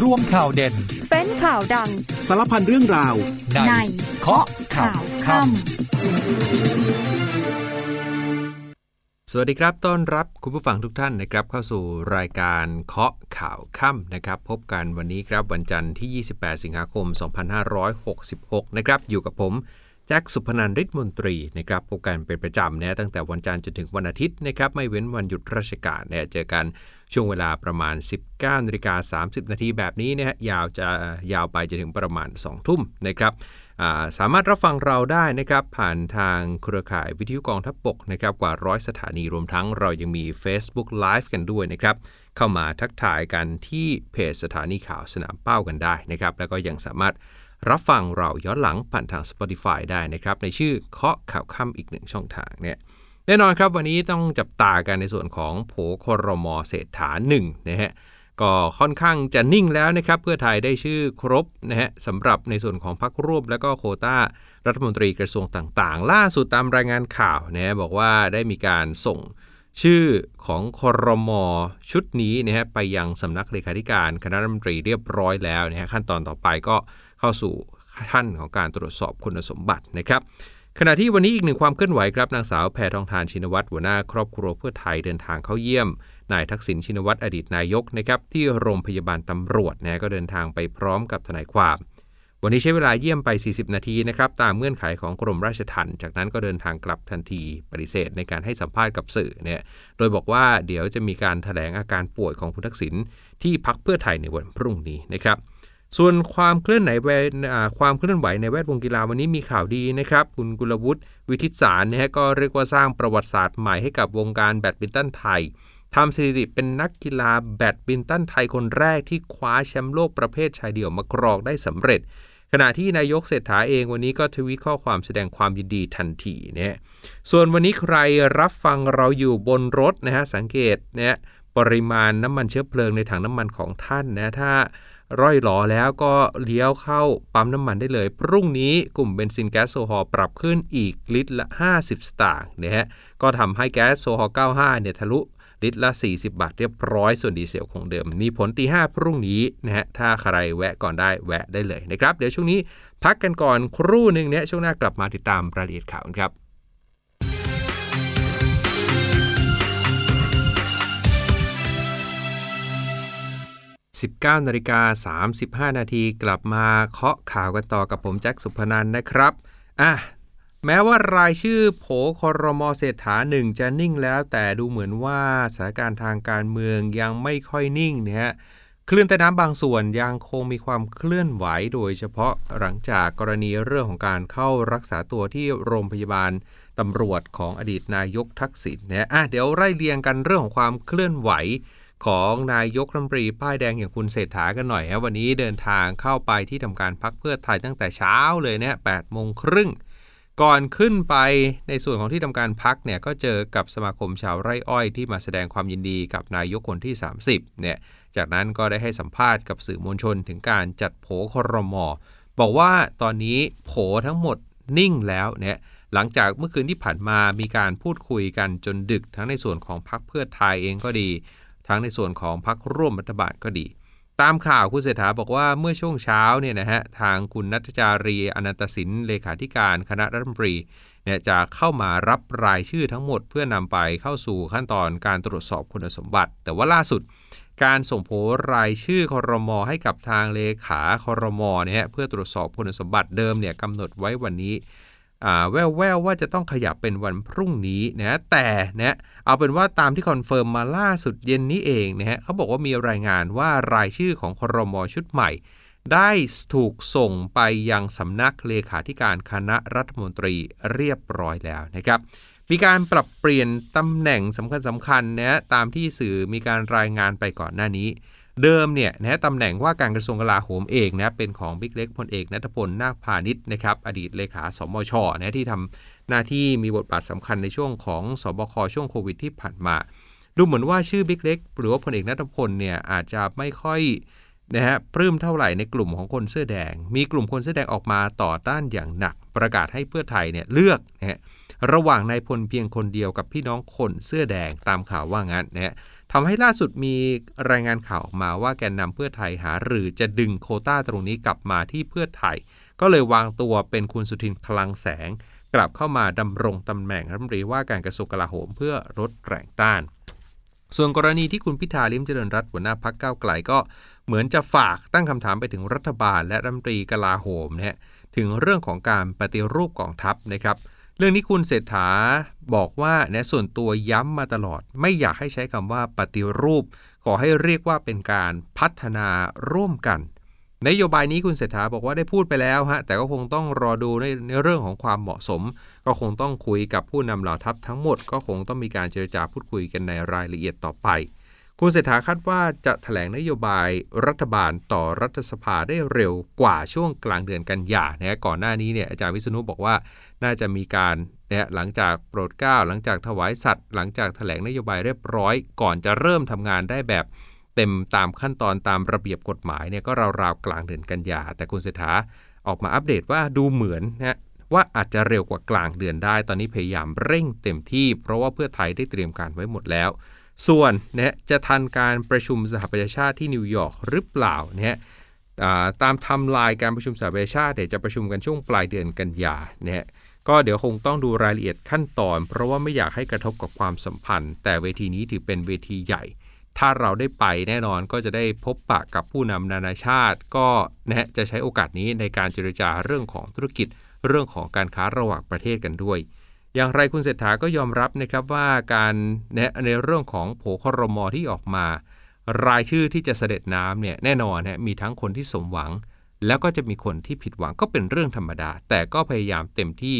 รวมข่าวเด่น เป็นข่าวดัง สารพันเรื่องราว ในในเคาะข่าวค่ำสวัสดีครับต้อนรับคุณผู้ฟังทุกท่านนะครับ เข้าสู่รายการเคาะข่าวค่ำนะครับ พบกันวันนี้ครับวันจันทร์ที่ 28 สิงหาคม 2566 นะครับ อยู่กับผมแจ็คสุพนันท์ฤทธิ์มนตรีนะครับพบกันเป็นประจำนะตั้งแต่วันจันทร์จนถึงวันอาทิตย์นะครับ ไม่เว้นวันหยุดราชการเนี่ยเจอกัน ช่วงเวลาประมาณ 19นาฬิกา30 นาทีแบบนี้นะฮะยาวจะยาวไปจนถึงประมาณ 2 ทุ่มนะครับาสามารถรับฟังเราได้นะครับผ่านทางเครือข่ายวิทยุกองทัพบกนะครับกว่าร้อยสถานีรวมทั้งเรายังมี Facebook Live กันด้วยนะครับเข้ามาทักทายกันที่เพจสถานีข่าวสนามเป้ากันได้นะครับแล้วก็ยังสามารถรับฟังเราย้อนหลังผ่านทาง Spotify ได้นะครับในชื่อเคาะข่าวค่ำอีกหนึ่งช่องทางเนี่ย แน่นอนครับวันนี้ต้องจับตากันในส่วนของโผครมเศรษฐาหนึ่งนะฮะก็ค่อนข้างจะนิ่งแล้วนะครับ เพื่อไทยได้ชื่อครบนะฮะสำหรับในส่วนของพรรคร่วมและก็โคต้ารัฐมนตรีกระทรวงต่างๆ ล่าสุดตามรายงานข่าวนะฮะบอกว่าได้มีการส่งชื่อของคอรมอชุดนี้นะฮะไปยังสำนักเลขาธิการคณะรัฐมนตรีเรียบร้อยแล้วนะฮะขั้นตอนต่อไปก็เข้าสู่ขั้นของการตรวจสอบคุณสมบัตินะครับ ขณะที่วันนี้อีกหนึ่งความเคลื่อนไหวครับนางสาวแพทองทานชินวัตรหัวหน้าครอบครัวเพื่อไทยเดินทางเข้าเยี่ยม นายทักษิณชินวัตรอดีตนายกนะครับที่โรงพยาบาลตำรวจนะก็เดินทางไปพร้อมกับทนายความ วันนี้ใช้เวลาเยี่ยมไป 40 นาทีนะครับตามเงื่อนไขของกรมราชทัณฑ์จากนั้นก็เดินทางกลับทันทีปฏิเสธในการให้สัมภาษณ์กับสื่อเนี่ยโดยบอกว่าเดี๋ยวจะมีการถแถลงอาการป่วยของคุณทักษิณที่พักเพื่อไทยในวันพรุ่งนี้นะครับ ส่วนความเคลื่อนไหวความเคลื่อนไหวในแวดวงกีฬาวันนี้มีข่าวดีนะครับคุณกุลวุฒิวิทิตสารนะฮะก็เรียกว่าสร้างประวัติศาสตร์ใหม่ให้กับวงการแบดมินตันไทยทำสถิติเป็นนักกีฬาแบดมินตันไทยคนแรกที่คว้าแชมป์โลกประเภทชายเดี่ยวมาครองได้สำเร็จ ขณะที่นายกเศรษฐาเองวันนี้ก็ทวีตข้อความแสดงความยินดีทันทีเนี่ยส่วนวันนี้ใครรับฟังเราอยู่บนรถนะฮะสังเกตเนี่ยปริมาณน้ำมันเชื้อเพลิงในถังน้ำมันของท่านนะถ้า ร่อยหลอแล้วก็เลี้ยวเข้าปั๊มน้ำมันได้เลย พรุ่งนี้กลุ่มเบนซินแก๊สโซฮอล์ปรับขึ้นอีกลิตรละ 50 สตางค์นะฮะก็ทำให้แก๊สโซฮอล์95 เนี่ยทะลุลิตรละ 40 บาทเรียบร้อยส่วนดีเซลคงเดิม มีผลตี5พรุ่งนี้นะฮะถ้าใครแวะก่อนได้แวะได้เลยนะครับ เดี๋ยวช่วงนี้พักกันก่อนครู่หนึ่งเนี่ยช่วงหน้ากลับมาติดตามรายละเอียดข่าวครับ 19นาฬิกา35 นาทีกลับมาเคาะข่าวกันต่อกับผมแจ็คสุพนันนะครับอะแม้ว่ารายชื่อโผคอรมอเศรษฐาหนึ่งจะนิ่งแล้ว แต่ดูเหมือนว่าสถานการณ์ทางการเมืองยังไม่ค่อยนิ่งเนี่ยฮะคลื่นใต้น้ำบางส่วนยังคงมีความเคลื่อนไหวโดยเฉพาะหลังจากกรณีเรื่องของการเข้ารักษาตัวที่โรงพยาบาลตำรวจของอดีตนายกทักษิณเนี่ยอะเดี๋ยวไล่เรียงกันเรื่องของความเคลื่อนไหว ของนายกรัฐมนตรีป้ายแดงอย่างคุณเศรษฐากันหน่อยฮะวันนี้เดินทางเข้าไปที่ทำการพักเพื่อไทยตั้งแต่เช้าเลยเนี่ยแปดโมงครึ่งก่อนขึ้นไปในส่วนของที่ทำการพักเนี่ยก็เจอกับสมาคมชาวไร่อ้อยที่มาแสดงความยินดีกับนายกคนที่ 30เนี่ยจากนั้นก็ได้ให้สัมภาษณ์กับสื่อมวลชนถึงการจัดโผครมอบอกว่าตอนนี้โผทั้งหมดนิ่งแล้วเนี่ยหลังจากเมื่อคืนที่ผ่านมามีการพูดคุยกันจนดึกทั้งในส่วนของพรรคเพื่อไทยเองก็ดี ทั้งในส่วนของพรรคร่วมรัฐบาลก็ดี ตามข่าวคุณเศรษฐาบอกว่าเมื่อช่วงเช้าเนี่ยนะฮะทางคุณนัทจารีอนันตสินเลขาธิการคณะรัฐมนตรีเนี่ยจะเข้ามารับรายชื่อทั้งหมดเพื่อนำไปเข้าสู่ขั้นตอนการตรวจสอบคุณสมบัติ แต่ว่าล่าสุด การส่งโผรายชื่อคอรมอให้กับทางเลขาคอรมอเนี่ยเพื่อตรวจสอบคุณสมบัติเดิมเนี่ยกำหนดไว้วันนี้ แววแววว่าจะต้องขยับเป็นวันพรุ่งนี้นะแต่นะเอาเป็นว่าตามที่ confirm มาล่าสุดเย็นนี้เองนะฮะเขาบอกว่ามีรายงานว่ารายชื่อของครมชุดใหม่ ได้ถูกส่งไปยังสำนักเลขาธิการคณะรัฐมนตรีเรียบร้อยแล้วนะครับมีการปรับเปลี่ยนตำแหน่งสำคัญสำคัญนะตามที่สื่อมีการรายงานไปก่อนหน้านี้ เดิมเนี่ยนะตำแหน่งว่าการกระทรวงกลาโหมเองนะเป็นของบิ๊กเล็กพลเอกณัฐพลนาคพาณิชย์นะครับอดีตเลขาสมชนะที่ทำหน้าที่มีบทบาทสำคัญในช่วงของสบคช่วงโควิดที่ผ่านมา ดูเหมือนว่าชื่อบิ๊กเล็กหรือว่าพลเอกนัทพลเนี่ยอาจจะไม่ค่อยนะฮะปลื้มเท่าไหร่ในกลุ่มของคนเสื้อแดง มีกลุ่มคนเสื้อแดงออกมาต่อต้านอย่างหนัก ประกาศให้เพื่อไทยเนี่ยเลือกนะฮะระหว่างนายพลเพียงคนเดียวกับพี่น้องคนเสื้อแดงตามข่าวว่างั้นนะฮะ ทำให้ล่าสุดมีรายงานข่าวออกมาว่าแกนนำเพื่อไทยหาหรือจะดึงโคต้าตรงนี้กลับมาที่เพื่อไทย ก็เลยวางตัวเป็นคุณสุทินคลังแสง กลับเข้ามาดำรงตำแหน่งรัฐมนตรีว่าการกระทรวงกลาโหมเพื่อลดแรงต้าน ส่วนกรณีที่คุณพิธาลิมเจริญรัตน์หัวหน้าพักเก้าไกลก็เหมือนจะฝากตั้งคำถามไปถึงรัฐบาลและรัฐมนตรีกลาโหมเนี่ยถึงเรื่องของการปฏิรูปกองทัพนะครับ เรื่องนี้คุณเศรษฐาบอกว่าเนี่ยส่วนตัวย้ำมาตลอด ไม่อยากให้ใช้คำว่าปฏิรูป ขอให้เรียกว่าเป็นการพัฒนาร่วมกัน นโยบายนี้คุณเศรษฐาบอกว่าได้พูดไปแล้วฮะแต่ก็คงต้องรอดูในในเรื่องของความเหมาะสม ก็คงต้องคุยกับผู้นำเหล่าทัพทั้งหมด ก็คงต้องมีการเจรจาพูดคุยกันในรายละเอียดต่อไป คุณเศรษฐาคาดว่าจะถแถลงนโยบายรัฐบาลต่อรัฐสภาได้เร็วกว่าช่วงกลางเดือนกันยานะก่อนหน้านี้เนี่ยอาจารย์วิษณุบอกว่าน่าจะมีการเนี่ยหลังจากโปรดเกล้าหลังจากถวายสัตว์หลังจากถแถลงนโยบายเรียบร้อย ก่อนจะเริ่มทำงานได้แบบเต็มตามขั้นตอนตามระเบียบกฎหมายเนี่ยก็ราวๆกลางเดือนกันยาแต่คุณเศรษฐาออกมาอัปเดตว่าดูเหมือนนะว่าอาจจะเร็วกว่ากลางเดือนได้ ตอนนี้พยายามเร่งเต็มที่ เพราะว่าเพื่อไทยได้เตรียมการไว้หมดแล้ว ส่วนเนี่ยจะทันการประชุมสหประชาชาติที่นิวยอร์กหรือเปล่าเนี่ยตามทำลายการประชุมสหประชาชาติเนี่ยวจะประชุมกันช่วงปลายเดือนกันยาเนี่ยก็เดี๋ยวคงต้องดูรายละเอียดขั้นตอน เพราะว่าไม่อยากให้กระทบกับความสัมพันธ์ แต่เวทีนี้ถือเป็นเวทีใหญ่ ถ้าเราได้ไปแน่นอนก็จะได้พบปะกับผู้นำนานาชาติ ก็นะจะใช้โอกาสนี้ในการเจรจาเรื่องของธุรกิจ เรื่องของการค้าระหว่างประเทศกันด้วย อย่างไรคุณเศรษฐาก็ยอมรับนะครับว่าการนในเรื่องของโผครมอที่ออกมา รายชื่อที่จะเสด็จน้ำเนี่ยแน่นอนนะมีทั้งคนที่สมหวัง แล้วก็จะมีคนที่ผิดหวังก็เป็นเรื่องธรรมดา แต่ก็พยายามเต็มที่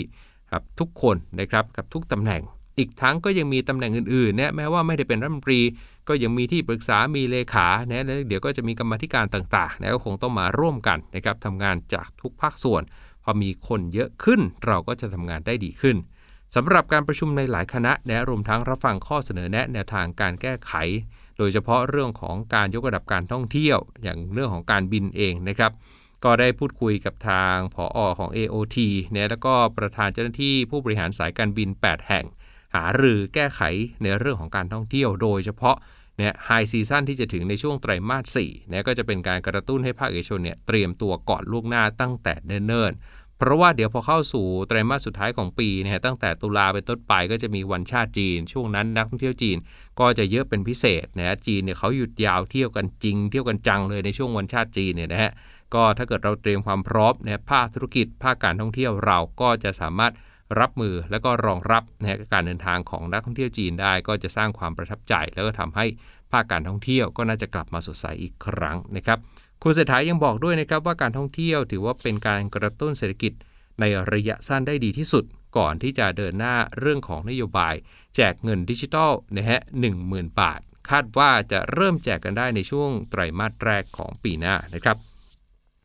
กับทุกคนนะครับกับทุกตำแหน่ง อีกทั้งก็ยังมีตำแหน่งอื่นๆเนี่ยแม้ว่าไม่ได้เป็นรัฐมนตรี ก็ยังมีที่ปรึกษามีเลขาเนี่ยเดี๋ยวก็จะมีกรรมธิการต่างๆนะก็คงต้องมาร่วมกันนะครับทำงานจากทุกภาคส่วน พอมีคนเยอะขึ้นเราก็จะทำงานได้ดีขึ้น สำหรับการประชุมในหลายคณะแนะรวมทั้งรับฟังข้อเสนอแนะแนวทางการแก้ไข โดยเฉพาะเรื่องของการยกระดับการท่องเที่ยว อย่างเรื่องของการบินเองนะครับ ก็ได้พูดคุยกับทางผออของ AOT เนี่ยแล้วก็ประธานเจ้าหน้าที่ผู้บริหารสายการบิน 8 แห่ง หารือแก้ไขในเรื่องของการท่องเที่ยว โดยเฉพาะเนี่ยไฮซีซั่นที่จะถึงในช่วงไตรมาส4เนี่ยก็จะเป็นการกระตุ้นให้ภาคเอกชนเนี่ยเตรียมตัวก่อนล่วงหน้าตั้งแต่เนิ่นๆ เพราะว่าเดี๋ยวพอเข้าสู่ไตรมาสสุดท้ายของปีเนี่ยตั้งแต่ตุลาเป็นต้นไปก็จะมีวันชาติจีน ช่วงนั้นนักท่องเที่ยวจีนก็จะเยอะเป็นพิเศษนะจีนเนี่ยเขาหยุดยาวเที่ยวกันจริง เที่ยวกันจังเลยในช่วงวันชาติจีนเนี่ยนะฮะก็ถ้าเกิดเราเตรียมความพร้อมเนี่ยภาคธุรกิจภาคการท่องเที่ยวเราก็จะสามารถรับมือและก็รองรับนะการเดินทางของนักท่องเที่ยวจีนได้ ก็จะสร้างความประทับใจ แล้วก็ทำให้ภาคการท่องเที่ยวก็น่าจะกลับมาสดใสอีกครั้งนะครับ คุณเศรษฐายังบอกด้วยนะครับว่าการท่องเที่ยวถือว่าเป็นการกระตุ้นเศรษฐกิจในระยะสั้นได้ดีที่สุด ก่อนที่จะเดินหน้าเรื่องของนโยบาย แจกเงินดิจิทัลนะฮะหนึ่งหมื่นบาท คาดว่าจะเริ่มแจกกันได้ในช่วงไตรมาสแรกของปีหน้านะครับ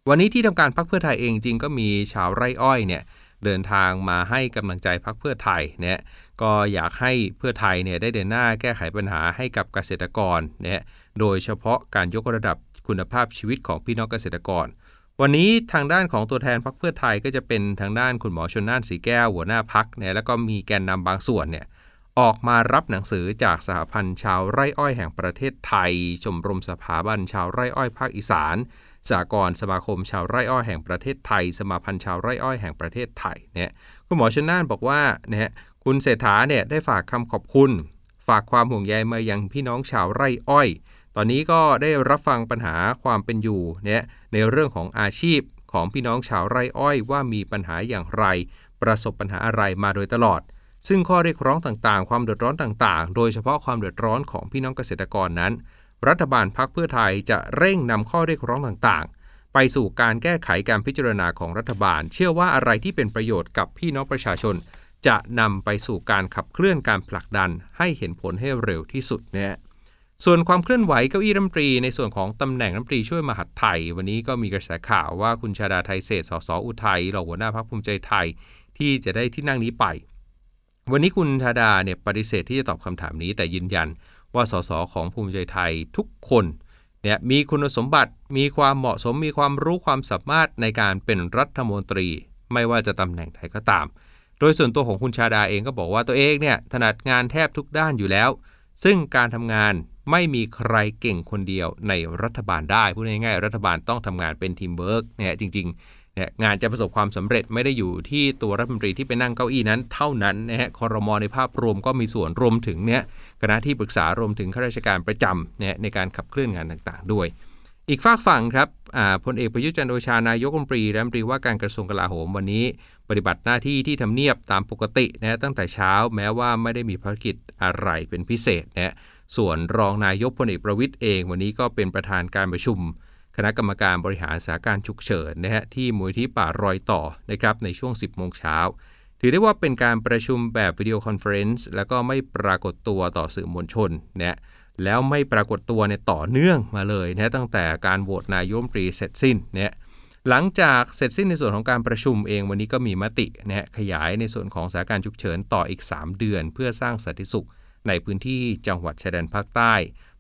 วันนี้ที่ทำการพักเพื่อไทยเองจริงก็มีชาวไร่อ้อยเนี่ยเดินทางมาให้กำลังใจพักเพื่อไทยเนี่ยก็อยากให้เพื่อไทยเนี่ยได้เดินหน้าแก้ไขปัญหาให้กับเกษตรกรเนี่ยโดยเฉพาะการยกระดับ คุณภาพชีวิตของพี่น้องเกษตรกร วันนี้ทางด้านของตัวแทนพักเพื่อไทยก็จะเป็นทางด้านคุณหมอชนน่านสีแก้วหัวหน้าพักเนี่ยแล้วก็มีแกนนำบางส่วนเนี่ยออกมารับหนังสือจากสหพันธ์ชาวไร่อ้อยแห่งประเทศไทย ชมรมสถาบันชาวไร่อ้อยภาคอีสานสากลสมาคมชาวไร่อ้อยแห่งประเทศไทย สมาพันธ์ชาวไร่อ้อยแห่งประเทศไทยเนี่ยคุณหมอชนน่านบอกว่าเนี่ยคุณเศรษฐาเนี่ยได้ฝากคำขอบคุณ ฝากความห่วงใยมายังพี่น้องชาวไร่อ้อย ตอนนี้ก็ได้รับฟังปัญหาความเป็นอยู่เนี่ยในเรื่องของอาชีพของพี่น้องชาวไร่อ้อยว่ามีปัญหาอย่างไร ประสบปัญหาอะไรมาโดยตลอด ซึ่งข้อเรียกร้องต่างๆ ความเดือดร้อนต่างๆ โดยเฉพาะความเดือดร้อนของพี่น้องเกษตรกรนั้น รัฐบาลพักเพื่อไทยจะเร่งนำข้อเรียกร้องต่างๆ ไปสู่การแก้ไขการพิจารณาของรัฐบาล เชื่อว่าอะไรที่เป็นประโยชน์กับพี่น้องประชาชน จะนำไปสู่การขับเคลื่อนการผลักดันให้เห็นผลให้เร็วที่สุดเนี่ย ส่วนความเคลื่อนไหวเก้าอี้รัฐมนตรีในส่วนของตำแหน่งรัฐมนตรีช่วยมหาดไทย วันนี้ก็มีกระแสข่าวว่าคุณชาดาไทยเศษสสอุทัยรองหัวหน้าพรรคภูมิใจไทย ที่จะได้ที่นั่งนี้ไป วันนี้คุณชาดาเนี่ยปฏิเสธที่จะตอบคำถามนี้แต่ยืนยัน ว่าสสของภูมิใจไทยทุกคนเนี่ยมีคุณสมบัติมีความเหมาะสมมีความรู้ความสามารถในการเป็นรัฐมนตรี ไม่ว่าจะตำแหน่งใดก็ตาม โดยส่วนตัวของคุณชาดาเองก็บอกว่าตัวเองเนี่ยถนัดงานแทบทุกด้านอยู่แล้ว ซึ่งการทำงาน ไม่มีใครเก่งคนเดียวในรัฐบาลได้พูดง่ายๆรัฐบาลต้องทำงานเป็นทีมเวิร์กเนี่ยจริงๆเนี่ยงานจะประสบความสำเร็จไม่ได้อยู่ที่ตัวรัฐมนตรีที่ไปนั่งเก้าอี้นั้น เท่านั้นนะฮะคอรมอในภาพรวมก็มีส่วนรวมถึงเนี่ยคณะที่ปรึกษารวมถึงข้าราชการประจำเนี่ยในการขับเคลื่อนงานต่างๆ ด้วย อีกฝากฝั่งครับพลเอกประยุทธ์จันโอชานายกรัฐมนตรีรัฐมนตรีว่าการกระทรวงกลาโหมวันนี้ ปฏิบัติหน้าที่ที่ทำเนียบตามปกตินะตั้งแต่เช้าแม้ว่าไม่ได้มีภารกิจอะไรเป็นพิเศษนะ ส่วนรองนายกพลเอกประวิทย์เอง วันนี้ก็เป็นประธานการประชุม คณะกรรมการบริหารสถานการณ์ฉุกเฉินนะฮะที่มูลที่ป่ารอยต่อนะครับในช่วง 10 โมงเช้า ถือได้ว่าเป็นการประชุมแบบ video conference แล้วก็ไม่ปรากฏตัวต่อสื่อมวลชนนะแล้วไม่ปรากฏตัวในต่อเนื่องมาเลยนะตั้งแต่การโหวตนายกรัฐมนตรีเสร็จสิ้นเนี่ยหลังจากเสร็จสิ้นในส่วนของการประชุมเองวันนี้ก็มีมตินะขยายในส่วนของสถานการณ์ฉุกเฉินต่ออีก 3 เดือน เพื่อสร้างสันติสุข ในพื้นที่จังหวัดชายแดนภาคใต้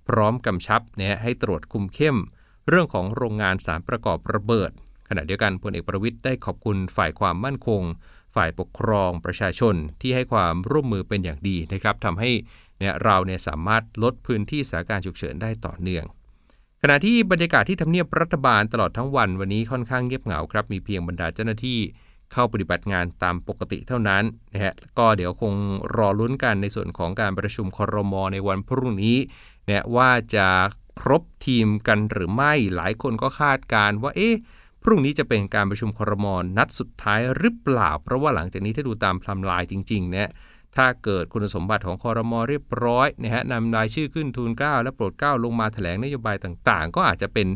พร้อมกำชับนะให้ตรวจคุมเข้ม เรื่องของโรงงานสารประกอบระเบิด ขณะเดียวกันพลเอกประวิทย์ได้ขอบคุณฝ่ายความมั่นคง ฝ่ายปกครองประชาชนที่ให้ความร่วมมือเป็นอย่างดีนะครับทำให้เนี่ยเราเนี่ยสามารถลดพื้นที่สถานการณ์ฉุกเฉินได้ต่อเนื่อง ขณะที่บรรยากาศที่ทำเนียบรัฐบาลตลอดทั้งวันวันนี้ค่อนข้างเงียบเหงาครับมีเพียงบรรดาเจ้าหน้าที่ เข้าปฏิบัติงานตามปกติเท่านั้นนะฮะก็เดี๋ยวคงรอลุ้นกันในส่วนของการประชุมคอรมอในวันพรุ่งนี้เนี่ยว่าจะครบทีมกันหรือไม่หลายคนก็คาดการว่าเอ๊ะพรุ่งนี้จะเป็นการประชุมคอรมอนัดสุดท้ายหรือเปล่า เพราะว่าหลังจากนี้ถ้าดูตามพลำลายจริงๆเนี่ยถ้าเกิดคุณสมบัติของคอรมอเรียบร้อยนะฮะนำรายชื่อขึ้นทูลเก้าและโปรดเกล้าลงมาแถลงนโยบายต่างๆ ก็อาจจะเป็น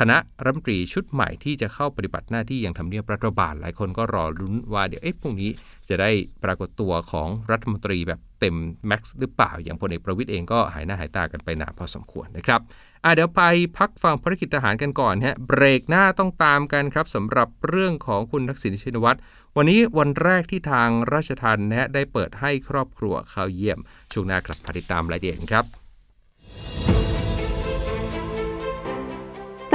คณะรัฐมนตรีชุดใหม่ที่จะเข้าปฏิบัติหน้าที่อย่างทำเนียบรัฐบาลหลายคนก็รอรุ้นว่าเดี๋ยวเอ๊ะพรุ่งนี้จะได้ปรากฏตัวของรัฐมนตรีแบบเต็มแม็กซ์หรือเปล่า อย่างพลเอกประวิทย์เองก็หายหน้าหายตากันไปนานพอสมควรนะครับอะเดี๋ยวไปพักฟังภารกิจทหารกันก่อนฮะเบรกหน้าต้องตามกันครับสำหรับเรื่องของคุณทักษิณชินวัตรวันนี้วันแรกที่ทางราชทันนะได้เปิดให้ครอบครัวเข้าเยี่ยมช่วงหน้ากลับมาติดตามรายละเอียดครับ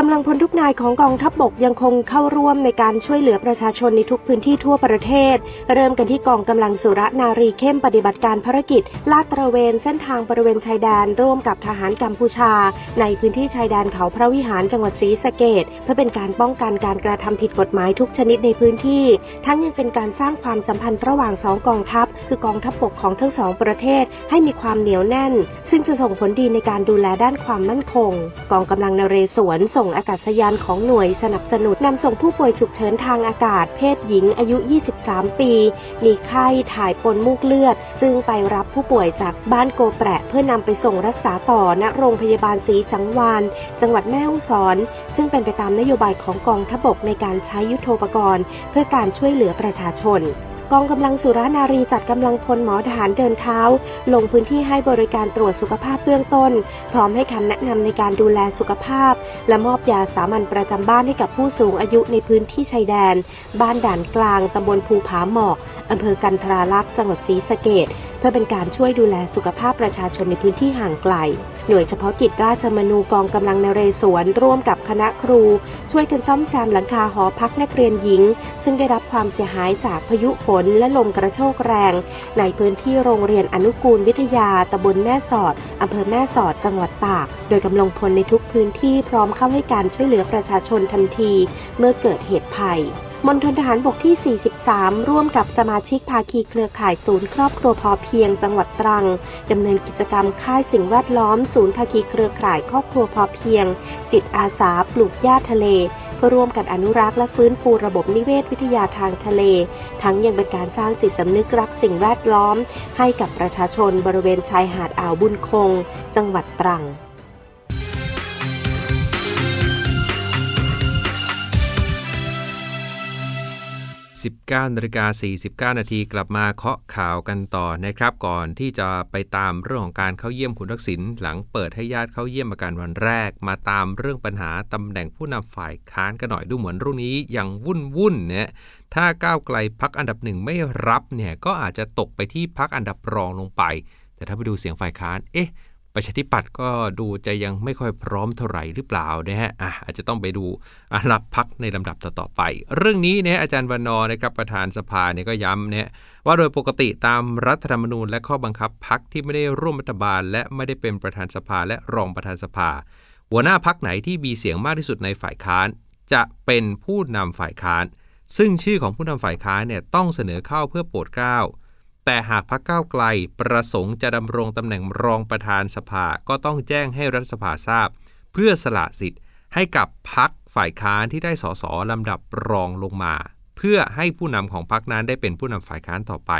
กำลังพลทุกนายของกองทัพบบกยังคงเข้าร่วมในการช่วยเหลือประชาชนในทุกพื้นที่ทั่วประเทศ เริ่มกันที่กองกำลังสุรนารีเข้มปฏิบัติการภารกิจ ลาดตระเวนเส้นทางบริเวณชายแดนร่วมกับทหารกัมพูชา ในพื้นที่ชายแดนเขาพระวิหารจังหวัดศรีสะเกดเพื่อเป็นการป้องกันการกระทำผิดกฎหมายทุกชนิดในพื้นที่ ทั้งยังเป็นการสร้างความสัมพันธ์ระหว่างสองกองทัพ คือกองทัพบบกของทั้งสองประเทศให้มีความเหนียวแน่น ซึ่งจะส่งผลดีในการดูแลด้านความมั่นคง กองกำลังนเรศวรส่งอากาศยานของหน่วยสนับสนุนนำส่งผู้ป่วยฉุกเฉินทางอากาศ เพศหญิงอายุ 23 ปี มีไข้ถ่ายปนมูกเลือด ซึ่งไปรับผู้ป่วยจากบ้านโกแปะเพื่อนำไปส่งรักษาต่อณโรงพยาบาลศรีสังวานจังหวัดแม่ฮ่องสอน ซึ่งเป็นไปตามนโยบายของกองทบกในการใช้ยุทโธปกรณ์ เพื่อการช่วยเหลือประชาชน กองกำลังสุรานารีจัดกำลังพลหมอทหารเดินเท้า ลงพื้นที่ให้บริการตรวจสุขภาพเบื้องต้น พร้อมให้คำแนะนำในการดูแลสุขภาพ และมอบยาสามัญประจำบ้านให้กับผู้สูงอายุในพื้นที่ชายแดน บ้านด่านกลางตำบลภูผาหมอกอำเภอกันทราลักษ์จังหวัดศรีสะเกดเพื่อเป็นการช่วยดูแลสุขภาพประชาชนในพื้นที่ห่างไกล หน่วยเฉพาะกิจราชมนูกองกำลังนเรศวรร่วมกับคณะครู ช่วยกันซ่อมแซมหลังคาหอพักนักเรียนหญิง ซึ่งได้รับความเสียหายจากพายุฝนและลมกระโชกแรง ในพื้นที่โรงเรียนอนุกูลวิทยาตำบลแม่สอดอำเภอแม่สอดจังหวัดตาก โดยกำลังพลในทุกพื้นที่พร้อมเข้าให้การช่วยเหลือประชาชนทันที เมื่อเกิดเหตุภัย มณฑลทหารบกที่ 43 ร่วมกับสมาชิกภาคีเครือข่ายศูนย์ครอบครัวพอเพียงจังหวัดตรังดำเนินกิจกรรมค่ายสิ่งแวดล้อม ศูนย์ภาคีเครือข่ายครอบครัวพอเพียง จิตอาสาปลูกหญ้าทะเล เพื่อร่วมกันอนุรักษ์และฟื้นฟูระบบนิเวศวิทยาทางทะเล ทั้งยังเป็นการสร้างจิตสำนึกรักสิ่งแวดล้อม ให้กับประชาชนบริเวณชายหาดอ่าวบุญคง จังหวัดตรัง 19นาฬิกา49 นาทีกลับมาเคาะข่าวกันต่อนะครับ ก่อนที่จะไปตามเรื่องของการเข้าเยี่ยมคุณทักษิณหลังเปิดให้ญาติเข้าเยี่ยมอาการวันแรก มาตามเรื่องปัญหาตำแหน่งผู้นำฝ่ายค้านกันหน่อยดูเหมือนรุ่นนี้ยังวุ่นวุ่นเนี่ยถ้าก้าวไกลพักอันดับหนึ่งไม่รับเนี่ยก็อาจจะตกไปที่พักอันดับรองลงไป แต่ถ้าไปดูเสียงฝ่ายค้านเอ๊ะ ประชาธิปัตย์ก็ดูจะยังไม่ค่อยพร้อมเท่าไหร่หรือเปล่านะฮะอะอาจจะต้องไปดูอารับพักในลำดับต่อๆไป เรื่องนี้เนี่ยอาจารย์วันนอนะครับประธานสภาเนี่ยก็ย้ำเนี่ยว่าโดยปกติตามรัฐธรรมนูญและข้อบังคับพักที่ไม่ได้ร่วมรัฐบาล และไม่ได้เป็นประธานสภาและรองประธานสภา หัวหน้าพักไหนที่มีเสียงมากที่สุดในฝ่ายค้าน จะเป็นผู้นำฝ่ายค้าน ซึ่งชื่อของผู้นำฝ่ายค้านเนี่ยต้องเสนอเข้าเพื่อโปรดเกล้า แต่หากพรรคก้าวไกลประสงค์จะดำรงตำแหน่งรองประธานสภาก็ต้องแจ้งให้รัฐสภาทราบ เพื่อสละสิทธิ์ให้กับพรรคฝ่ายค้านที่ได้สสลำดับรองลงมา เพื่อให้ผู้นำของพรรคนั้นได้เป็นผู้นำฝ่ายค้านต่อไป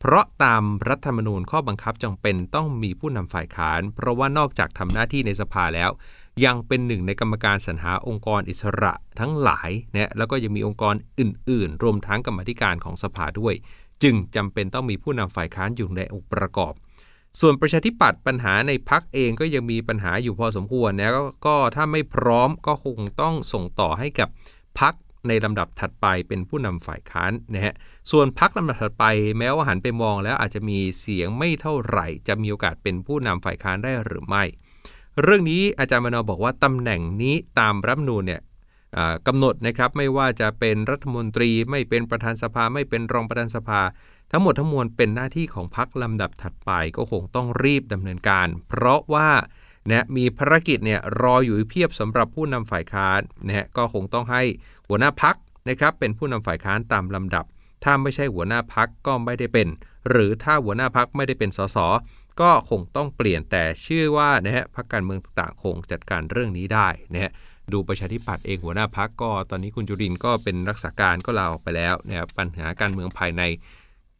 เพราะตามรัฐธรรมนูญข้อบังคับจำเป็นต้องมีผู้นำฝ่ายค้าน เพราะว่านอกจากทำหน้าที่ในสภาแล้ว ยังเป็นหนึ่งในกรรมการสรรหาองค์กรอิสระทั้งหลายนะแล้วก็ยังมีองค์กรอื่น ๆ รวมทั้งกรรมธิการของสภาด้วย จึงจำเป็นต้องมีผู้นำฝ่ายค้านอยู่ในองค์ประกอบ ส่วนประชาธิปัตย์ปัญหาในพักเองก็ยังมีปัญหาอยู่พอสมควรนะก็ถ้าไม่พร้อมก็คงต้องส่งต่อให้กับพักในลำดับถัดไปเป็นผู้นำฝ่ายค้านนะฮะ ส่วนพักลำดับถัดไปแม้ว่าหันไปมองแล้วอาจจะมีเสียงไม่เท่าไหร่ จะมีโอกาสเป็นผู้นำฝ่ายค้านได้หรือไม่ เรื่องนี้อาจารย์มโนบอกว่าตำแหน่งนี้ตามรัฐนูนเนี่ย กำหนดนะครับไม่ว่าจะเป็นรัฐมนตรีไม่เป็นประธานสภาไม่เป็นรองประธานสภา ทั้งหมดทั้งมวลเป็นหน้าที่ของพักลำดับถัดไปก็คงต้องรีบดำเนินการ เพราะว่านะมีภารกิจเนี่ยรออยู่เพียบสำหรับผู้นำฝ่ายค้านนะฮะก็คงต้องให้หัวหน้าพักนะครับเป็นผู้นำฝ่ายค้านตามลำดับ ถ้าไม่ใช่หัวหน้าพักก็ไม่ได้เป็น หรือถ้าหัวหน้าพักไม่ได้เป็นสสก็คงต้องเปลี่ยนแต่ชื่อว่านะฮะพักการเมืองต่างคงจัดการเรื่องนี้ได้นะฮะ ดูประชาธิปัตย์เองหัวหน้าพักก็ ตอนนี้คุณจุรินก็เป็นรักษาการก็ลาออกไปแล้วนะครับปัญหาการเมืองภายใน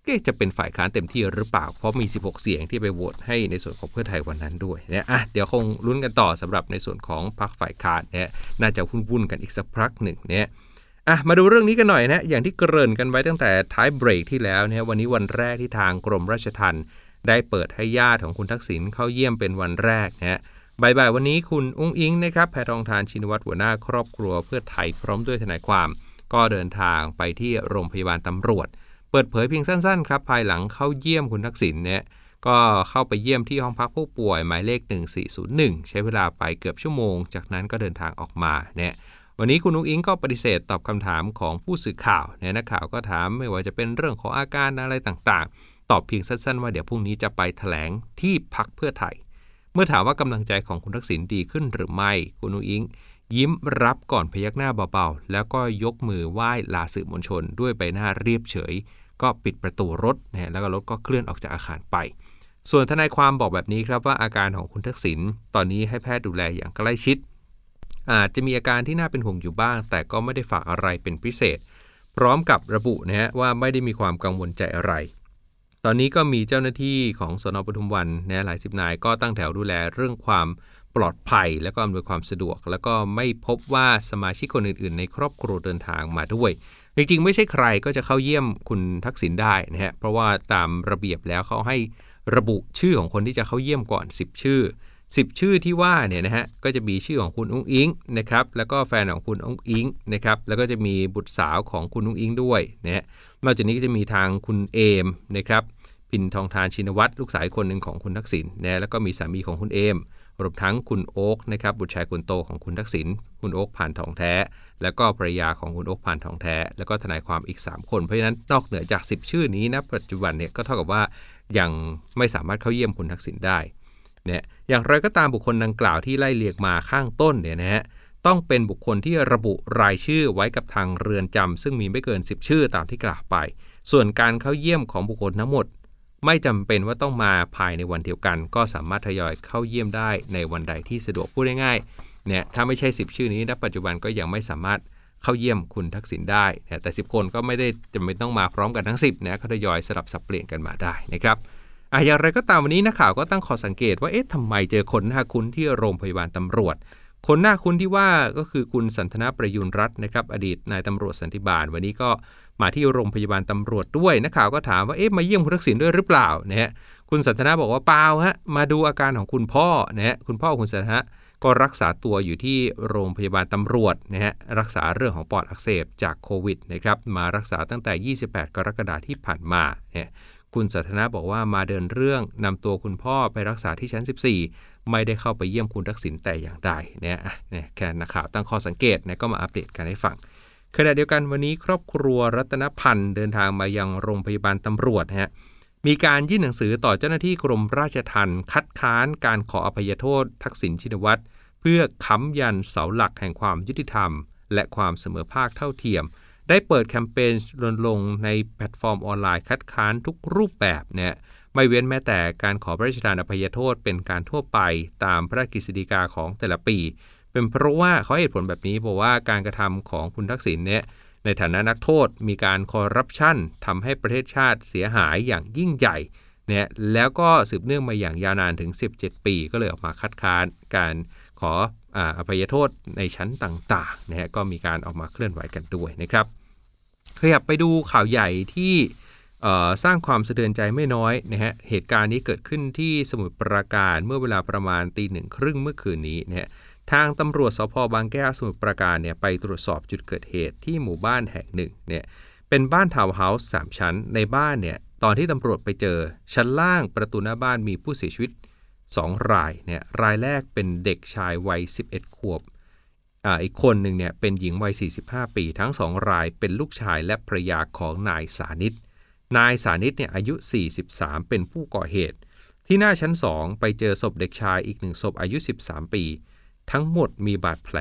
ก็จะเป็นฝ่ายค้านเต็มที่หรือเปล่า เพราะมี 16 เสียงที่ไปโหวตให้ในส่วนของเพื่อไทยวันนั้นด้วยนะอะเดี๋ยวคงลุ้นกันต่อสำหรับในส่วนของพรรคฝ่ายค้านเนี่ยน่าจะวุ่นๆกันอีกสักพักหนึ่งเนี่ยอะมาดูเรื่องนี้กันหน่อยนะอย่างที่เกริ่นกันไว้ตั้งแต่ท้ายเบรกที่แล้วนะวันนี้วันแรกที่ทางกรมราชทัณฑ์ได้เปิดให้ญาติของคุณทักษิณเข้าเยี่ยมเป็นวันแรกนะ บ่ายๆวันนี้คุณอุ้งอิงนะครับแพทองทานชินวัตรหัวหน้าครอบครัวเพื่อไทยพร้อมด้วยทนายความ ก็เดินทางไปที่โรงพยาบาลตำรวจ เปิดเผยเพียงสั้นๆครับภายหลังเข้าเยี่ยมคุณทักษิณเนี่ยก็เข้าไปเยี่ยมที่ห้องพักผู้ป่วยหมายเลข 1401 ใช้เวลาไปเกือบชั่วโมง จากนั้นก็เดินทางออกมาเนี่ยวันนี้คุณนุ้งอิงก็ปฏิเสธตอบคำถามของผู้สื่อข่าวเนี่ยนักข่าวก็ถามไม่ว่าจะเป็นเรื่องของอาการอะไรต่างๆ ตอบเพียงสั้นๆ ว่าเดี๋ยวพรุ่งนี้จะไปแถลงที่พักเพื่อไทย เมื่อถามว่ากำลังใจของคุณทักษิณดีขึ้นหรือไม่ คุณนุอิง ยิ้มรับก่อนพยักหน้าเบาๆ แล้วก็ยกมือไหว้ลาสื่อมวลชน ด้วยใบหน้าเรียบเฉย ก็ปิดประตูรถนะแล้วก็รถก็เคลื่อนออกจากอาคารไป ส่วนทนายความบอกแบบนี้ครับว่าอาการของคุณทักษิณตอนนี้ให้แพทย์ดูแลอย่างใกล้ชิด อาจจะมีอาการที่น่าเป็นห่วงอยู่บ้าง แต่ก็ไม่ได้ฝากอะไรเป็นพิเศษ พร้อมกับระบุนะฮะว่าไม่ได้มีความกังวลใจอะไร ตอนนี้ก็มีเจ้าหน้าที่ของสนปทุมวันนะหลายสิบนายก็ตั้งแถวดูแลเรื่องความปลอดภัย และก็อำนวยความสะดวก แล้วก็ไม่พบว่าสมาชิกคนอื่น ๆ ในครอบครัวเดินทางมาด้วย จริง ๆ ไม่ใช่ใครก็จะเข้าเยี่ยมคุณทักษิณได้นะฮะเพราะว่าตามระเบียบแล้วเขาให้ระบุชื่อของคนที่จะเข้าเยี่ยมก่อน 10 ชื่อ 10 ชื่อที่ว่าเนี่ยนะฮะก็จะมีชื่อของคุณอุ้งอิงนะครับแล้วก็แฟนของคุณอุ้งอิงนะครับแล้วก็จะมีบุตรสาวของคุณอุ้งอิงด้วยนะฮะ นอกจากนี้ก็จะมีทางคุณเอมนะครับพินทองทานชินวัตรลูกสาวคนหนึ่งของคุณทักษิณนะแล้วก็มีสามีของคุณเอมรวมทั้งคุณโอ๊กนะครับบุตรชายคนโตของคุณทักษิณคุณโอ๊กผ่านทองแท้ แล้วก็ภรรยาของคุณโอ๊กผ่านทองแท้ แล้วก็ทนายความอีก 3 คนเพราะฉะนั้นนอกเหนือจาก 10 ชื่อนี้นะปัจจุบันเนี่ยก็เท่ากับว่ายังไม่สามารถเข้าเยี่ยมคุณทักษิณได้เนี่ยอย่างไรก็ตามบุคคลดังกล่าวที่ไล่เลียงมาข้างต้นเนี่ยนะฮะ ต้องเป็นบุคคลที่ระบุรายชื่อไว้กับทางเรือนจำซึ่งมีไม่เกิน 10 ชื่อตามที่กล่าวไป ส่วนการเข้าเยี่ยมของบุคคลทั้งหมด ไม่จำเป็นว่าต้องมาภายในวันเดียวกัน ก็สามารถทยอยเข้าเยี่ยมได้ในวันใดที่สะดวกพูดง่ายๆเนี่ยถ้าไม่ใช่ 10 ชื่อนี้ณปัจจุบันก็ยังไม่สามารถเข้าเยี่ยมคุณทักษิณได้ แต่ 10 คนก็ไม่ได้จำเป็นต้องมาพร้อมกันทั้ง 10นะเขาทยอยสลับสับเปลี่ยนกันมาได้นะครับอะอย่างไรก็ตามวันนี้นักข่าวก็ตั้งข้อสังเกตว่าเอ๊ะทำไมเจอคนหน้าคุ้นที่โรงพยาบาลตำรวจ คนหน้าคุ้นที่ว่าก็คือคุณสันทนาประยุนรัตน์นะครับ อดีตนายตำรวจสันติบาล วันนี้ก็มาที่โรงพยาบาลตำรวจด้วยนักข่าวก็ถามว่าเอ๊ะมาเยี่ยมคุณทักษิณด้วยหรือเปล่านะฮะคุณสันทนาบอกว่าเปล่าฮะมาดูอาการของคุณพ่อนะฮะคุณพ่อคุณสันทนาก็รักษาตัวอยู่ที่โรงพยาบาลตำรวจนะฮะรักษาเรื่องของปอดอักเสบจากโควิดนะครับมารักษาตั้งแต่ 28 กรกฎาคมที่ผ่านมาเนี่ย คุณสัทนาบอกว่ามาเดินเรื่องนำตัวคุณพ่อไปรักษาที่ชั้น 14 ไม่ได้เข้าไปเยี่ยมคุณทักษิณแต่อย่างใดเนี่ยเนี่ยแค่นักข่าวตั้งข้อสังเกตเนี่ยก็มาอัปเดตกันให้ฟังขณะเดียวกันวันนี้ครอบครัวรัตนพันธ์เดินทางมายังโรงพยาบาลตำรวจฮะมีการยื่นหนังสือต่อเจ้าหน้าที่กรมราชทัณฑ์คัดค้านการขออภัยโทษ ทักษิณชินวัตรเพื่อค้ำยันเสาหลักแห่งความยุติธรรม และความเสมอภาคเท่าเทียม ได้เปิดแคมเปญรณรงค์ในแพลตฟอร์มออนไลน์คัดค้านทุกรูปแบบเนี่ยไม่เว้นแม้แต่การขอพระราชทานอภัยโทษเป็นการทั่วไปตามพระกฤษฎีกาของแต่ละปี เป็นเพราะว่าเขาเหตุผลแบบนี้บอกว่าการกระทำของคุณทักษิณเนี่ยในฐานะนักโทษมีการคอร์รัปชันทำให้ประเทศชาติเสียหายอย่างยิ่งใหญ่เนี่ยแล้วก็สืบเนื่องมาอย่างยาวนานถึง 17 ปี ก็เลยออกมาคัดค้านการขออภัยโทษในชั้นต่างๆนะฮะก็มีการออกมาเคลื่อนไหวกันด้วยนะครับ ขยับไปดูข่าวใหญ่ที่สร้างความสะเทือนใจไม่น้อยนะฮะ เหตุการณ์นี้เกิดขึ้นที่สมุทรปราการเมื่อเวลาประมาณตีหนึ่งครึ่งเมื่อคืนนี้นะฮะ ทางตำรวจสพบางแก้วสมุทรปราการเนี่ยไปตรวจสอบจุดเกิดเหตุที่หมู่บ้านแห่งหนึ่งเนี่ย เป็นบ้านทาวน์เฮาส์สามชั้น ในบ้านเนี่ยตอนที่ตำรวจไปเจอชั้นล่างประตูหน้าบ้านมีผู้เสียชีวิต 2 รายเนี่ย รายแรกเป็นเด็กชายวัย 11 ขวบ อีกคนหนึ่งเนี่ยเป็นหญิงวัย 45 ปี ทั้งสองรายเป็นลูกชายและภรรยาของนายสานิต นายสานิตเนี่ยอายุ 43 เป็นผู้ก่อเหตุ ที่หน้าชั้น2ไปเจอศพเด็กชายอีกหนึ่งศพอายุ 13 ปี ทั้งหมดมีบาดแผล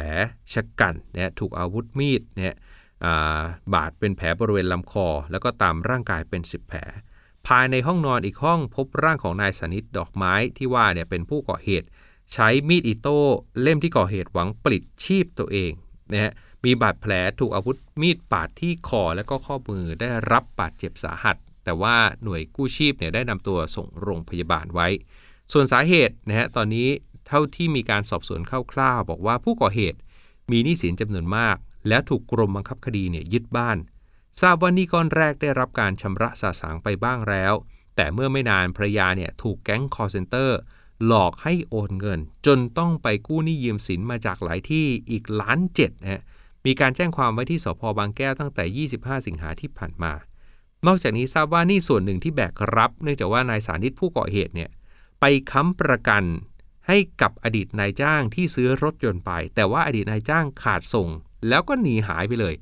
ชะกันเนี่ยถูกอาวุธมีดเนี่ยบาดเป็นแผลบริเวณลำคอ แล้วก็ตามร่างกายเป็น 10 แผล ภายในห้องนอนอีกห้องพบร่างของนายสานิทดอกไม้ที่ว่าเนี่ยเป็นผู้ก่อเหตุ ใช้มีดอิโต้เล่มที่ก่อเหตุหวังปลิดชีพตัวเองนะฮะมีบาดแผลถูกอาวุธมีดปาดที่คอและก็ข้อมือได้รับบาดเจ็บสาหัส แต่ว่าหน่วยกู้ชีพเนี่ยได้นำตัวส่งโรงพยาบาลไว้ ส่วนสาเหตุนะฮะตอนนี้เท่าที่มีการสอบสวนคร่าวๆบอกว่าผู้ก่อเหตุมีหนี้สินจำนวนมาก แล้วถูกกรมบังคับคดีเนี่ยยึดบ้าน ทราบว่านี่ก้อนแรกได้รับการชำระสาสางไปบ้างแล้ว แต่เมื่อไม่นานภรรยาเนี่ยถูกแก๊ง call center หลอกให้โอนเงิน จนต้องไปกู้หนี้ยืมสินมาจากหลายที่อีกล้านเจ็ดนะฮะมีการแจ้งความไว้ที่สพบางแก้วตั้งแต่ 25 สิงหาที่ผ่านมา นอกจากนี้ทราบว่านี่ส่วนหนึ่งที่แบกรับ เนื่องจากว่านายสานิตผู้ก่อเหตุเนี่ยไปค้ำประกันให้กับอดีตนายจ้างที่ซื้อรถยนต์ไป แต่ว่าอดีตนายจ้างขาดส่ง แล้วก็หนีหายไปเลย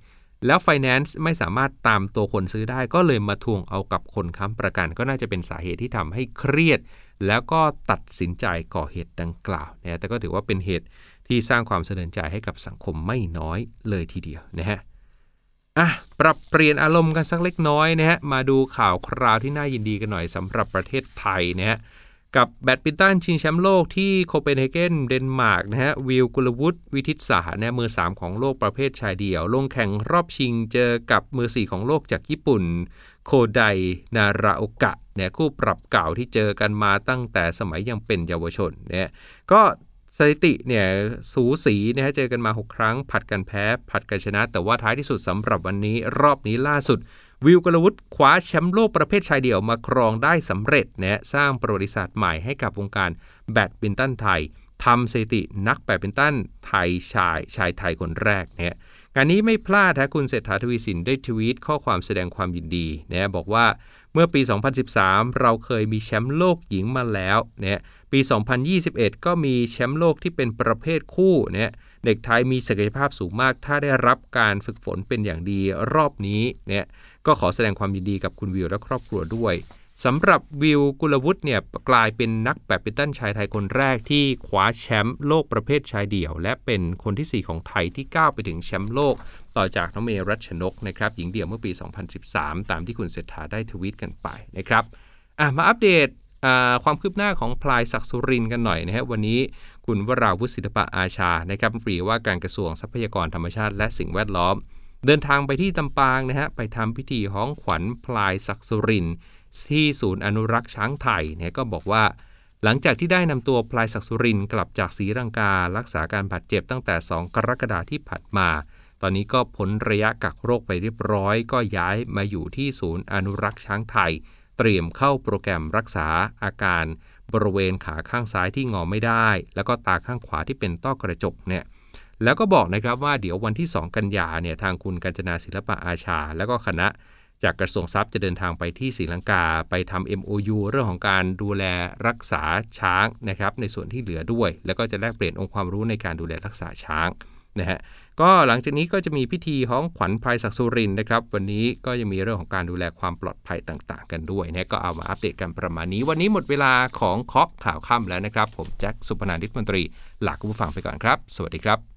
แล้วไฟแนนซ์ไม่สามารถตามตัวคนซื้อได้ก็เลยมาทวงเอากับคนค้ำประกัน ก็น่าจะเป็นสาเหตุที่ทำให้เครียด แล้วก็ตัดสินใจก่อเหตุดังกล่าวนะแต่ก็ถือว่าเป็นเหตุที่สร้างความสะเทือนใจให้กับสังคมไม่น้อยเลยทีเดียวนะฮะอะปรับเปลี่ยนอารมณ์กันสักเล็กน้อยนะฮะมาดูข่าวคราวที่น่ายินดีกันหน่อยสำหรับประเทศไทยนะฮะ กับแบดมินตันชิงแชมป์โลกที่โคเปนเฮเกนเดนมาร์กนะฮะวิลกุลวุฒิวิทิตสาเนี่ยมือ 3 ของโลกประเภทชายเดี่ยว ลงแข่งรอบชิงเจอกับมือ 4 ของโลกจากญี่ปุ่น โคไดนาราโอกะเนี่ยคู่ปรับเก่าที่เจอกันมาตั้งแต่สมัยยังเป็นเยาวชนเนี่ยก็สถิติเนี่ยสูสีนะฮะเจอกันมา 6 ครั้ง ผัดกันแพ้ ผัดกันชนะ แต่ว่าท้ายที่สุดสำหรับวันนี้รอบนี้ล่าสุด วิวกลวุฒิคว้าแชมป์โลกประเภทชายเดี่ยวมาครองได้สำเร็จนะสร้างประวัติศาสตร์ใหม่ให้กับวงการแบดมินตันไทยทำสถิตินักแบดมินตันไทยชายชายไทยคนแรกเนี่ยงานนี้ไม่พลาดนะคุณเศรษฐาทวีสินได้ทวีตข้อความแสดงความยินดีนะบอกว่าเมื่อปี 2013 เราเคยมีแชมป์โลกหญิงมาแล้วเนี่ยปี 2021 ก็มีแชมป์โลกที่เป็นประเภทคู่เนี่ย เด็กไทยมีศักยภาพสูงมาก ถ้าได้รับการฝึกฝนเป็นอย่างดีรอบนี้เนี่ยก็ขอแสดงความยินดีกับคุณวิวและครอบครัวด้วยสำหรับวิวกุลวุฒิเนี่ยกลายเป็นนักแบดมินตันชายไทยคนแรกที่คว้าแชมป์โลกประเภทชายเดี่ยว และเป็นคนที่ 4 ของไทยที่ก้าวไปถึงแชมป์โลก ต่อจากน้องเมรัชนกนะครับหญิงเดี่ยวเมื่อปี 2013 ตามที่คุณเศรษฐาได้ทวีตกันไปนะครับมาอัปเดต ความคืบหน้าของพลายศักสุรินกันหน่อยนะฮะวันนี้คุณวราวุฒิศิลปะอาชานะครับปรีว่าการกระทรวงทรัพยากรธรรมชาติและสิ่งแวดล้อม เดินทางไปที่ตำปางนะฮะไปทำพิธีห้องขวัญพลายศักสุรินที่ศูนย์อนุรักษ์ช้างไทยเนี่ยก็บอกว่า หลังจากที่ได้นำตัวพลายศักสุรินกลับจากศรีรังกา รักษาการบาดเจ็บตั้งแต่ 2 กรกฎาคมที่ผ่านมา ตอนนี้ก็พ้นระยะกักโรคไปเรียบร้อย ก็ย้ายมาอยู่ที่ศูนย์อนุรักษ์ช้างไทย เตรียมเข้าโปรแกรมรักษาอาการบริเวณขาข้างซ้ายที่งอไม่ได้ แล้วก็ตาข้างขวาที่เป็นต้อกระจกเนี่ยแล้วก็บอกนะครับว่าเดี๋ยววันที่ 2 กันยาเนี่ยทางคุณกัญจนาศิลปะอาชา แล้วก็คณะจากกระทรวงทรัพย์จะเดินทางไปที่ศรีลังกาไปทำ MOU เรื่องของการดูแลรักษาช้างนะครับในส่วนที่เหลือด้วย แล้วก็จะแลกเปลี่ยนองค์ความรู้ในการดูแลรักษาช้างนะฮะ ก็หลังจากนี้ก็จะมีพิธีของขวัญไพรศักสุรินนะครับ วันนี้ก็ยังมีเรื่องของการดูแลความปลอดภัยต่าง ๆ กันด้วยนะก็เอามาอัปเดตกันประมาณนี้ วันนี้หมดเวลาของเคาะข่าวค่ำแล้วนะครับ ผมแจ็คสุพนานิตมนตรีลาคุณผู้ฟังไปก่อนครับ สวัสดีครับ